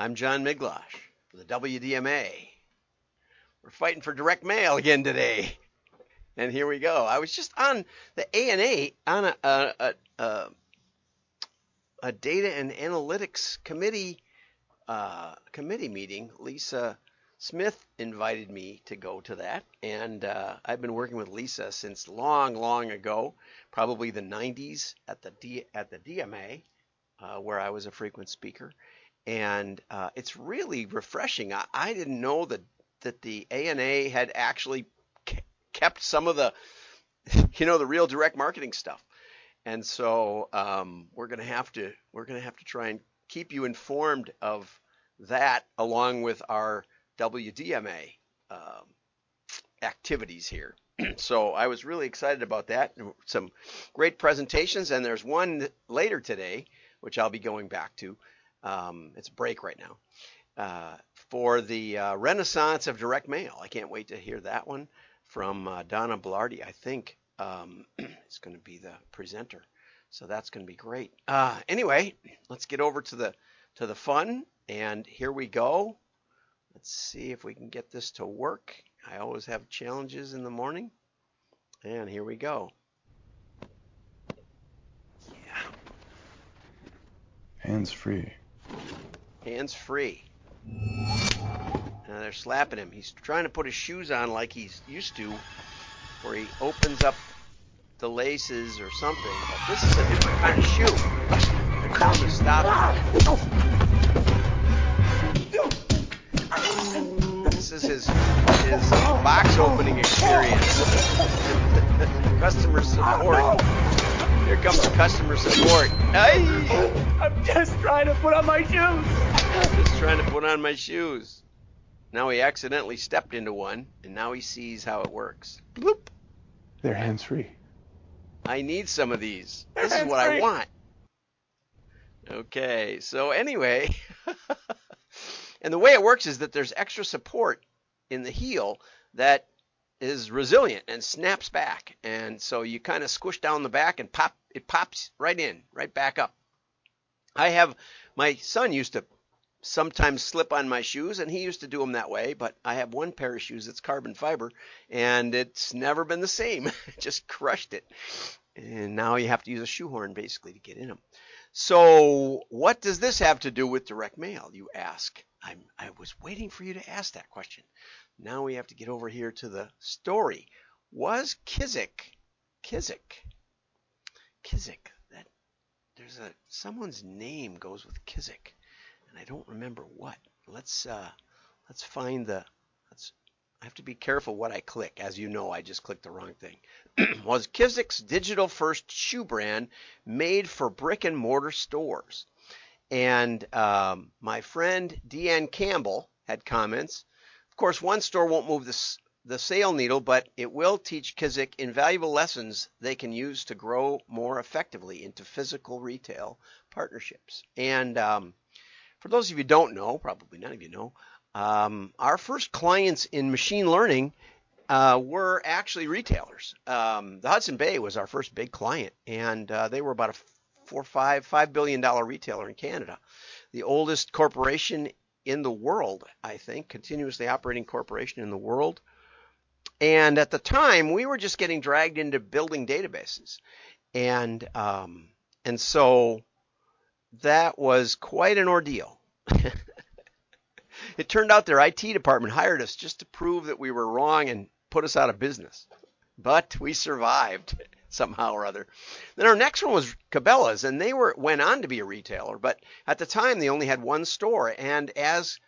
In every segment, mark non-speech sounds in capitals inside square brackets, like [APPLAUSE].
I'm John Miglautsch for the WDMA. We're fighting for direct mail again today. And here we go. I was just on the ANA on a, a, a, a data and analytics committee uh, committee meeting. Lisa Smith invited me to go to that, and uh, I've been working with Lisa since long, long ago, probably the 90s at the D, at the DMA, uh, where I was a frequent speaker, and uh, it's really refreshing. I, I, didn't know that that the ANA had actually kept some of the, you know, the real direct marketing stuff, and so um, we're gonna have to we're gonna have to try and keep you informed of that along with our WDMA um, activities here. [CLEARS THROAT] so I was really excited about that. Some great presentations, and there's one later today, which I'll be going back to. Um, it's a break right now uh, for the uh, Renaissance of Direct Mail. I can't wait to hear that one from uh, Donna Blardi. I think um, [CLEARS THROAT] it's going to be the presenter, so that's going to be great. Uh, anyway, let's get over to the to the fun, and here we go. Let's see if we can get this to work. I always have challenges in the morning. And here we go. Yeah. Hands free. Hands free. Now they're slapping him. He's trying to put his shoes on like he's used to, where he opens up the laces or something. But this is a different kind of shoe. They're telling him to stop. This is his his box opening experience. [LAUGHS] customer support. Here comes the customer support. Hey! I'm just trying to put on my shoes. Just trying to put on my shoes. Now he accidentally stepped into one, and now he sees how it works. Bloop. They're hands free. I need some of these. This is what I want. Okay, so anyway. [LAUGHS] And the way it works is that there's extra support in the heel that is resilient and snaps back. And so you kind of squish down the back and pop it pops right in, right back up. I have my son used to sometimes slip on my shoes and he used to do them that way, but I have one pair of shoes that's carbon fiber and it's never been the same. [LAUGHS] Just crushed it. And now you have to use a shoehorn basically to get in them. So, what does this have to do with direct mail, you ask? I'm, I was waiting for you to ask that question. Now we have to get over here to the story. Was Kizik, Kizik, Kizik, that there's a someone's name goes with Kizik, and I don't remember what. Let's uh, let's find the. Let's. I have to be careful what I click. As you know, I just clicked the wrong thing. [CLEARS THROAT] was Kizik's digital first shoe brand made for brick and mortar stores? And um, my friend Deanne Campbell had comments. Of course, one store won't move the, the sale needle, but it will teach Kizik invaluable lessons they can use to grow more effectively into physical retail partnerships. And um, for those of you who don't know, probably none of you know, um, our first clients in machine learning uh, were actually retailers. Um, the Hudson Bay was our first big client, and uh, they were about a four, five, five billion dollar retailer in Canada, the oldest corporation in the world, I think, continuously operating corporation in the world. And at the time, we were just getting dragged into building databases, and um, and so that was quite an ordeal. [LAUGHS] it turned out their IT department hired us just to prove that we were wrong and put us out of business, but we survived [LAUGHS] somehow or other. Then our next one was Cabela's, and they were went on to be a retailer, but at the time they only had one store, and as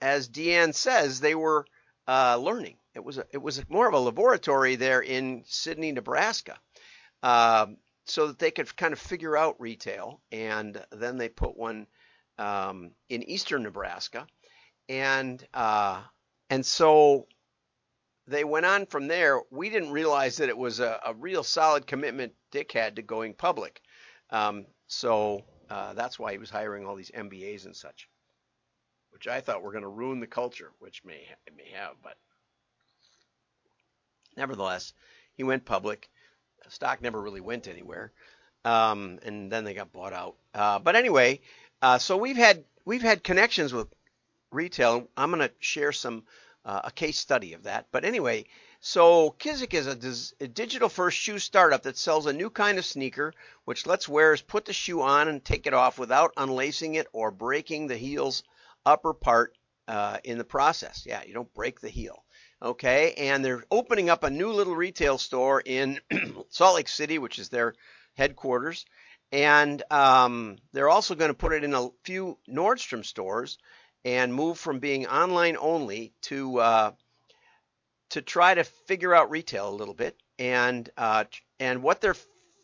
as Deanne says, they were uh, learning. It was a, it was more of a laboratory there in Sidney, Nebraska, um, so that they could kind of figure out retail, and then they put one um, in eastern Nebraska, and uh, and so they went on from there. We didn't realize that it was a, a real solid commitment Dick had to going public. Um, so uh, that's why he was hiring all these MBAs and such, which I thought were going to ruin the culture, which may it may have, but nevertheless, he went public. Stock never really went anywhere, um, and then they got bought out. Uh, but anyway, uh, so we've had we've had connections with retail. I'm going to share some uh, a case study of that. But anyway, so Kizik is a, a digital first shoe startup that sells a new kind of sneaker which lets wearers put the shoe on and take it off without unlacing it or breaking the heel's upper part uh, in the process. Yeah, you don't break the heel. Okay, and they're opening up a new little retail store in [CLEARS THROAT] Salt Lake City, which is their headquarters. And um, they're also going to put it in a few Nordstrom stores and move from being online only to uh, to try to figure out retail a little bit. And uh, and what they're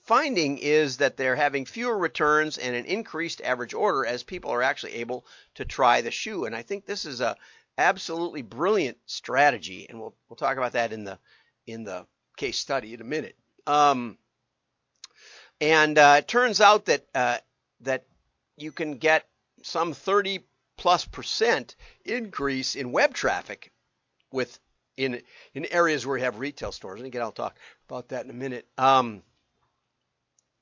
finding is that they're having fewer returns and an increased average order as people are actually able to try the shoe. And I think this is a absolutely brilliant strategy, and we'll we'll talk about that in the in the case study in a minute. Um, and uh, it turns out that uh, that you can get some 30 plus percent increase in web traffic with in in areas where you have retail stores. And again, I'll talk about that in a minute. Um,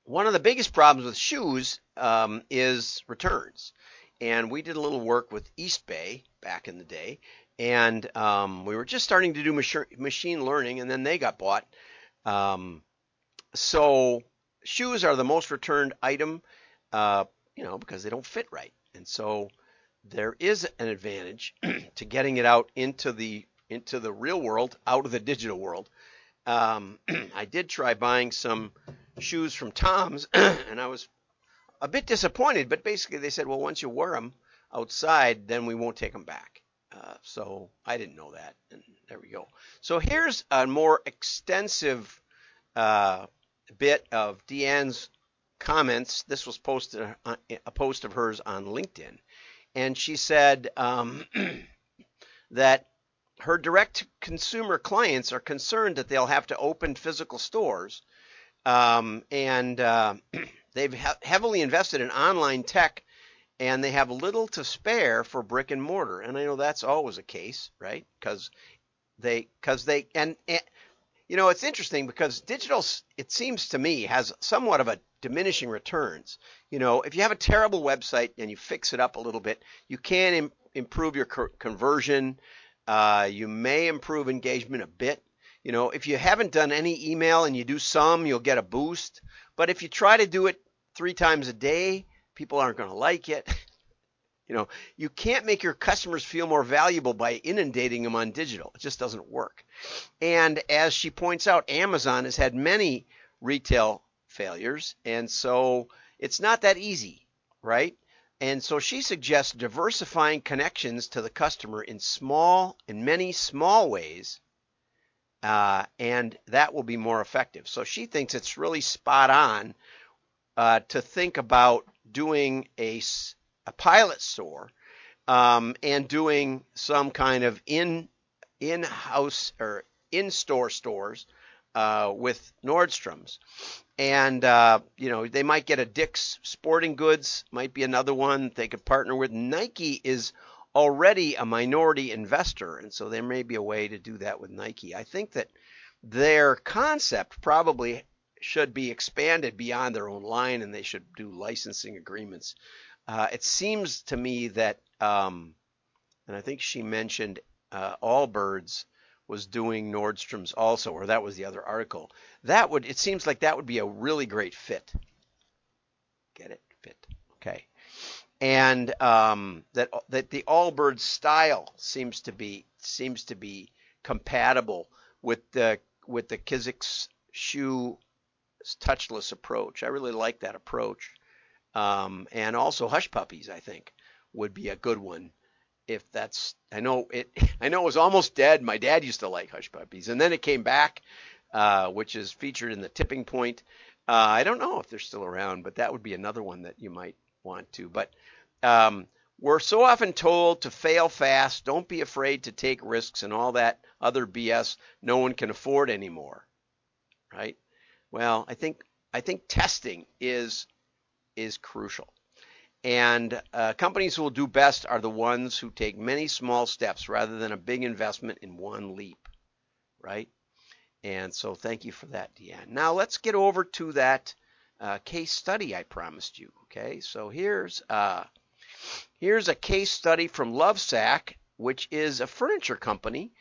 one of the biggest problems with shoes um, is returns, and we did a little work with Eastbay back in the day, and um, we were just starting to do machine learning, and then they got bought. Um, so shoes are the most returned item, uh, you know, because they don't fit right. And so there is an advantage [CLEARS THROAT] to getting it out into the into the real world, out of the digital world. Um, [CLEARS THROAT] I did try buying some shoes from Tom's, [CLEARS THROAT] and I was a bit disappointed. But basically, they said, well, once you wear them outside, then we won't take them back. Uh, so I didn't know that, and there we go. So here's a more extensive uh, bit of Deanne's comments. This was posted uh, a post of hers on LinkedIn, and she said um, [CLEARS THROAT] that her direct consumer clients are concerned that they'll have to open physical stores, um, and uh, [CLEARS THROAT] they've heavily invested in online tech, and they have little to spare for brick and mortar. And I know that's always a case, right? Because they, because they, and, and you know, it's interesting because digital, it seems to me, has somewhat of a diminishing returns. You know, if you have a terrible website and you fix it up a little bit, you can Im- improve your co- conversion. Uh, you may improve engagement a bit. You know, if you haven't done any email and you do some, you'll get a boost. But if you try to do it three times a day, people aren't going to like it. [LAUGHS] You know, you can't make your customers feel more valuable by inundating them on digital. It just doesn't work. And as she points out, Amazon has had many retail failures, and so it's not that easy, right? And so she suggests diversifying connections to the customer in small, in many small ways, uh, and that will be more effective. So she thinks it's really spot on uh, to think about doing a a pilot store um, and doing some kind of in in house or in store stores uh, with Nordstrom's. And uh, you know they might get a Dick's Sporting Goods, might be another one they could partner with. Nike is already a minority investor, and so there may be a way to do that with Nike. I think that their concept probably should be expanded beyond their own line, and they should do licensing agreements uh, it seems to me that, um, and I think she mentioned uh, Allbirds was doing Nordstrom's also, or that was the other article. That would, it seems like that would be a really great fit. Get it? Fit. Okay. And um, that that the Allbirds style seems to be seems to be compatible with the with the Kizik's shoe touchless approach. I really like that approach. Um, and also Hush Puppies, I think, would be a good one. If that's, I know it, [LAUGHS] I know it was almost dead. My dad used to like Hush Puppies, and then it came back, uh, which is featured in the Tipping Point. Uh, I don't know if they're still around, but that would be another one that you might want to. But um, we're so often told to fail fast, don't be afraid to take risks, and all that other BS no one can afford anymore, right? Well, I think I think testing is is crucial. And uh, companies who will do best are the ones who take many small steps rather than a big investment in one leap, right? And so thank you for that, Deanne. Now let's get over to that uh, case study I promised you. Okay, so here's uh, Here's a case study from Lovesac, which is a furniture company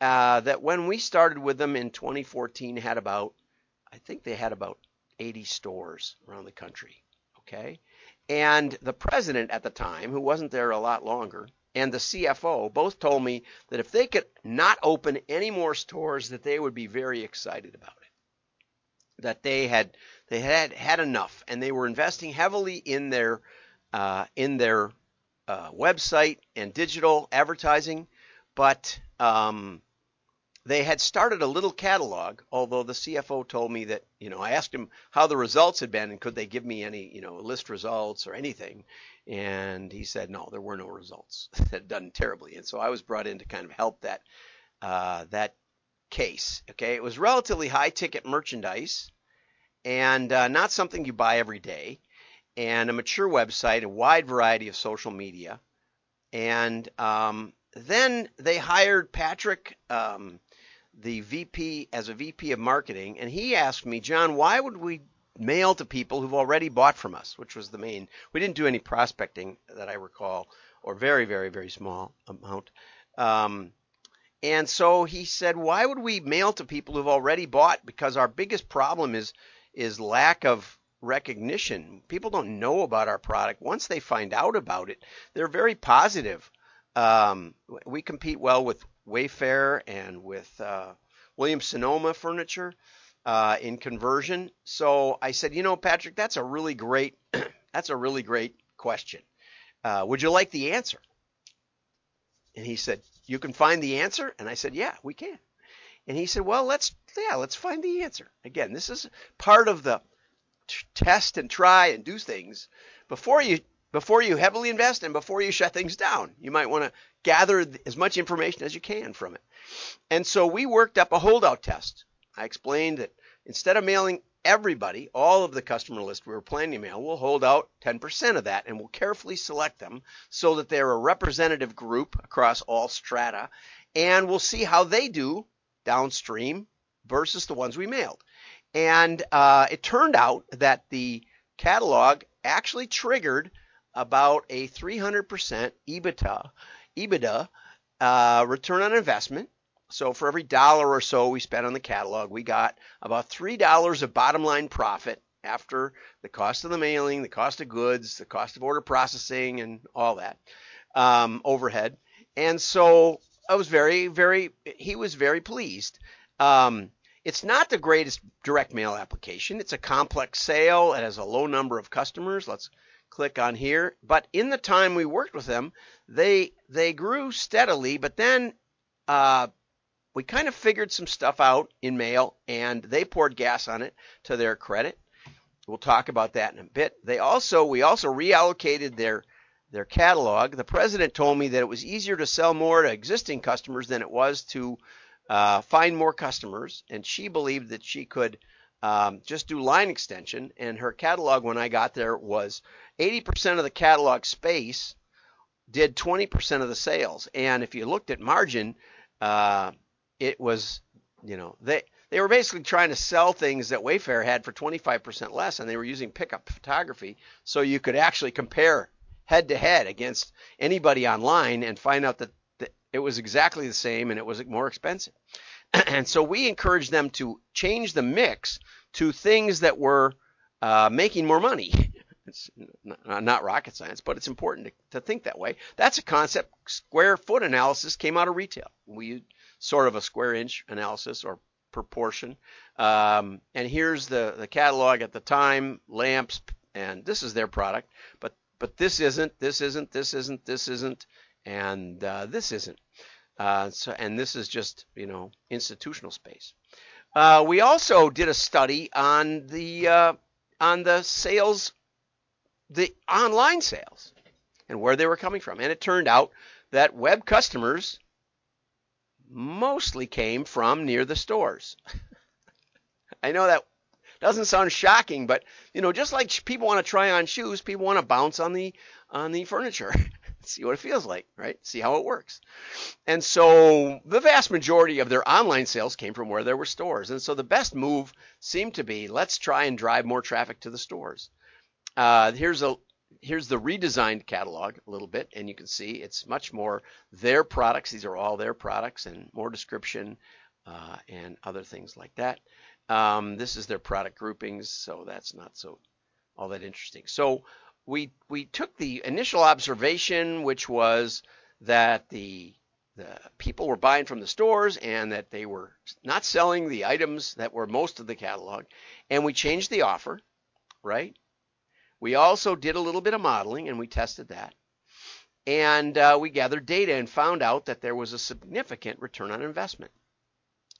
uh, that when we started with them in 2014 had about, I think they had about 80 stores around the country. Okay. And the president at the time, who wasn't there a lot longer, and the CFO both told me that if they could not open any more stores, that they would be very excited about. That they had they had had enough, and they were investing heavily in their uh, in their uh, website and digital advertising, but um, they had started a little catalog, although the CFO told me that, you know, I asked him how the results had been and could they give me any, you know, list results or anything. And he said, no, there were no results. [LAUGHS] that had done terribly. And so I was brought in to kind of help that, uh, that case. Okay. It was relatively high ticket merchandise and uh, not something you buy every day and a mature website, a wide variety of social media. And um, then they hired Patrick um, the VP as a VP of marketing, and he asked me, John, why would we mail to people who've already bought from us, which was the main. We didn't do any prospecting that I recall, or very, very, very small amount. Um, and so he said, why would we mail to people who've already bought? Because our biggest problem is is lack of recognition. People don't know about our product. Once they find out about it, they're very positive. Um, we compete well with Wayfair and with uh, Sonoma Furniture uh, in conversion. So I said, you know, Patrick, that's a really great [CLEARS THROAT] that's a really great question. Uh, would you like the answer? And he said, you can find the answer. And I said, yeah, we can. And he said, well, let's yeah, let's find the answer. Again, this is part of the t- test and try and do things before you before you heavily invest and before you shut things down. You might want to gather as much information as you can from it. And so we worked up a holdout test. I explained that instead of mailing everybody, all of the customer list we were planning to mail, we'll hold out 10% of that and we'll carefully select them so that they're a representative group across all strata. And we'll see how they do downstream versus the ones we mailed. And uh, it turned out that the catalog actually triggered about a 300% EBITDA EBITDA uh, return on investment. So for every dollar or so we spent on the catalog, we got about three dollars of bottom line profit after the cost of the mailing, the cost of goods, the cost of order processing, and all that um, overhead. And so I was very, very. He was very pleased. Um, it's not the greatest direct mail application. It's a complex sale. It has a low number of customers. Let's click on here. But in the time we worked with them, they they grew steadily. But then uh, we kind of figured some stuff out in mail, and they poured gas on it to their credit. We'll talk about that in a bit. They also we also reallocated their their catalog. The president told me that it was easier to sell more to existing customers than it was to uh, find more customers, and she believed that she could um, just do line extension. And her catalog when I got there was 80% of the catalog space did 20% of the sales. And if you looked at margin, uh, it was, you know, they they were basically trying to sell things that Wayfair had for 25% less, and they were using pickup photography, so you could actually compare head to head against anybody online and find out that, it was exactly the same and it was more expensive. [CLEARS THROAT] and so we encouraged them to change the mix to things that were uh, making more money. [LAUGHS] It's not rocket science, but it's important to, to, think that way. That's a concept. Square foot analysis came out of retail. We sort of a square inch analysis or proportion. Um, and here's the, the catalog at the time, lamps, and this is their product. But but this isn't, this isn't, this isn't, this isn't, and uh, this isn't. Uh, so and this is just you know institutional space. Uh, we also did a study on the uh, on the sales the online sales and where they were coming from. And it turned out that web customers mostly came from near the stores. [LAUGHS] I know that doesn't sound shocking, but you know, just like people want to try on shoes, people want to bounce on the on the furniture, [LAUGHS] see what it feels like, right? See how it works. And so the vast majority of their online sales came from where there were stores. And so the best move seemed to be let's try and drive more traffic to the stores. Uh, here's a here's the redesigned catalog a little bit, and you can see it's much more their products. These are all their products and more description uh, and other things like that. Um, this is their product groupings, so that's not so all that interesting. So we we took the initial observation, which was that the the people were buying from the stores and that they were not selling the items that were most of the catalog, and we changed the offer, right? We also did a little bit of modeling and we tested that. And uh, we gathered data and found out that there was a significant return on investment.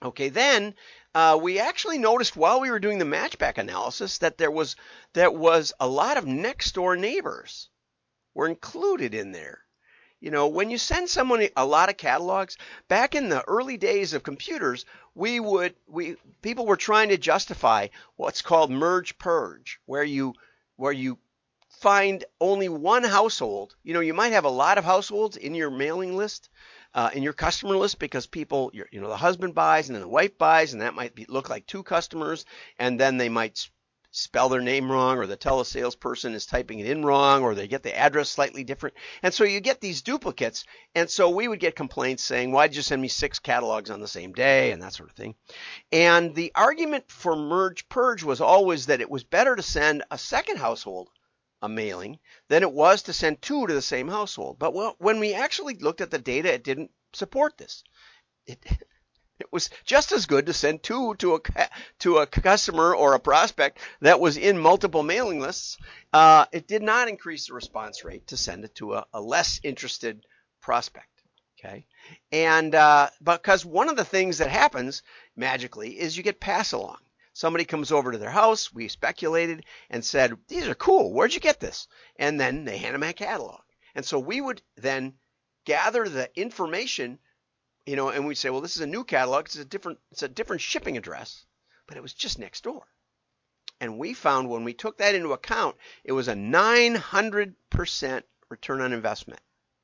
Okay, then uh, we actually noticed while we were doing the matchback analysis that there was that was a lot of next door neighbors were included in there. You know, when you send someone a lot of catalogs, back in the early days of computers, we would we people were trying to justify what's called merge purge, where you where you find only one household. You know, you might have a lot of households in your mailing list, uh, in your customer list, because people, you know, the husband buys and then the wife buys, and that might be, look like two customers, and then they might spell their name wrong, or the telesalesperson is typing it in wrong, or they get the address slightly different, and so you get these duplicates. And so we would get complaints saying, "Why did you send me six catalogs on the same day?" and that sort of thing. And the argument for merge purge was always that it was better to send a second household a mailing than it was to send two to the same household. But when we actually looked at the data, it didn't support this. It, it was just as good to send two to a to a customer or a prospect that was in multiple mailing lists. Uh, it did not increase the response rate to send it to a, a less interested prospect. Okay, and uh, because one of the things that happens magically is you get pass along. Somebody comes over to their house. We speculated and said, "These are cool. Where'd you get this?" And then they hand them a catalog. And so we would then gather the information, you know, and we'd say, "Well, this is a new catalog. It's a different, it's a different shipping address, but it was just next door." And we found when we took that into account, it was a 900% return on investment.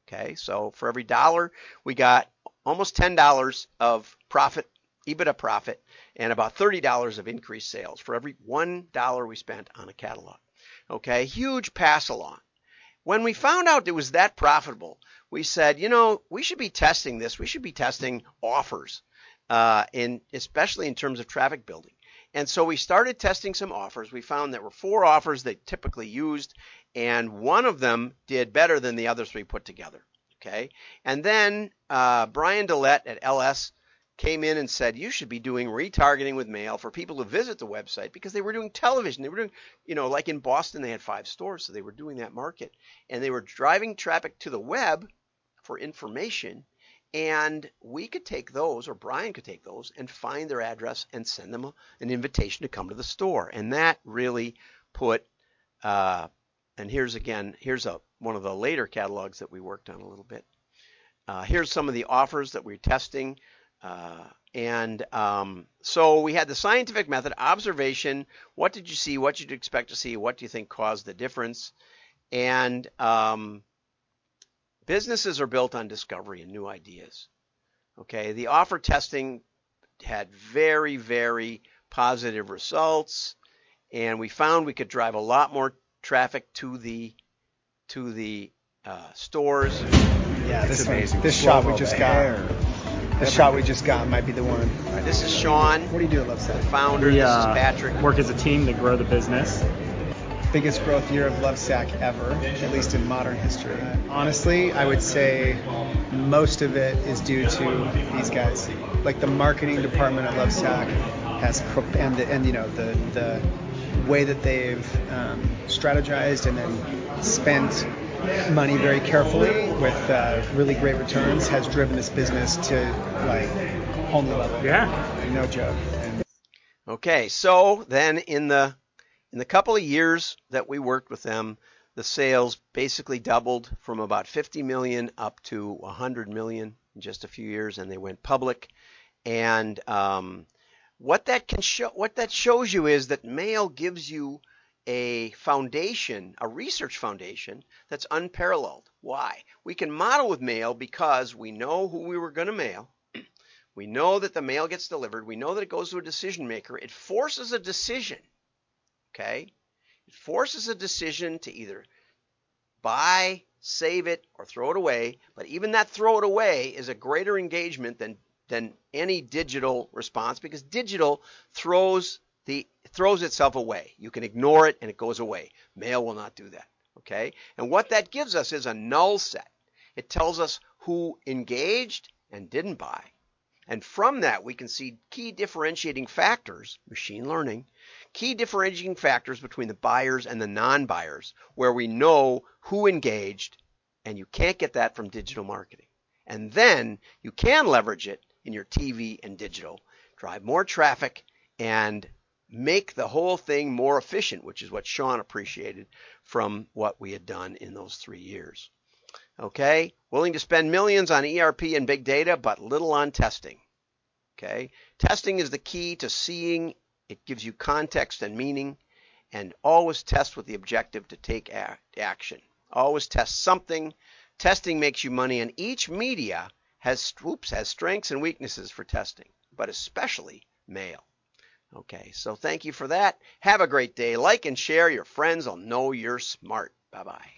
Okay, so for every dollar, we got almost $10 of profit, EBITDA profit, and about $30 of increased sales for every $1 we spent on a catalog. Okay, huge pass along. When we found out it was that profitable, we said, you know, we should be testing this. We should be testing offers, uh, in especially in terms of traffic building. And so we started testing some offers. We found there were four offers that typically used, and one of them did better than the others we put together. Okay, and then uh, Brian Dillette at LS came in and said you should be doing retargeting with mail for people to visit the website because they were doing television. They were doing, you know, like in Boston they had five stores, so they were doing that market, and they were driving traffic to the web for information. And we could take those, or Brian could take those, and find their address and send them a, an invitation to come to the store. And that really put uh, and here's again, here's a one of the later catalogs that we worked on a little bit. Uh, here's some of the offers that we're testing. Uh, and um, so we had the scientific method, observation. What did you see? What did you expect to see? What do you think caused the difference? And um, businesses are built on discovery and new ideas. Okay, the offer testing had very, very positive results, and we found we could drive a lot more traffic to the to the uh, stores. Yeah, this it's amazing. This shot we just got. The shot we just got might be the one. Right, this is Sean. What do you do at Lovesac? The founder. We, uh, this is Patrick. Work as a team to grow the business. Biggest growth year of Lovesac ever, at least in modern history. Honestly, I would say most of it is due to these guys. Like the marketing department at Lovesac has, and the, and you know the the way that they've um, strategized and then spent money very carefully with uh, really great returns has driven this business to like whole new level. Yeah, no joke. And okay, so then in the in the couple of years that we worked with them, the sales basically doubled from about 50 million up to 100 million in just a few years, and they went public. And um, what that can show, what that shows you is that mail gives you a foundation, a research foundation that's unparalleled. Why? We can model with mail because we know who we were going to mail. We know that the mail gets delivered. We know that it goes to a decision maker. It forces a decision. Okay? It forces a decision to either buy, save it, or throw it away. But even that throw it away is a greater engagement than than any digital response because digital throws the throws itself away. You can ignore it and it goes away. Mail will not do that. Okay? And what that gives us is a null set. It tells us who engaged and didn't buy. And from that, we can see key differentiating factors, machine learning, key differentiating factors between the buyers and the non buyers, where we know who engaged, and you can't get that from digital marketing. And then you can leverage it in your TV and digital, drive more traffic, and make the whole thing more efficient, which is what Sean appreciated from what we had done in those three years. Okay, willing to spend millions on ERP and big data, but little on testing. Okay, testing is the key to seeing, it gives you context and meaning, and always test with the objective to take action. Always test something. Testing makes you money, and each media has, oops, has strengths and weaknesses for testing, but especially mail. Okay, so thank you for that. Have a great day. Like and share. Your friends will know you're smart. Bye bye.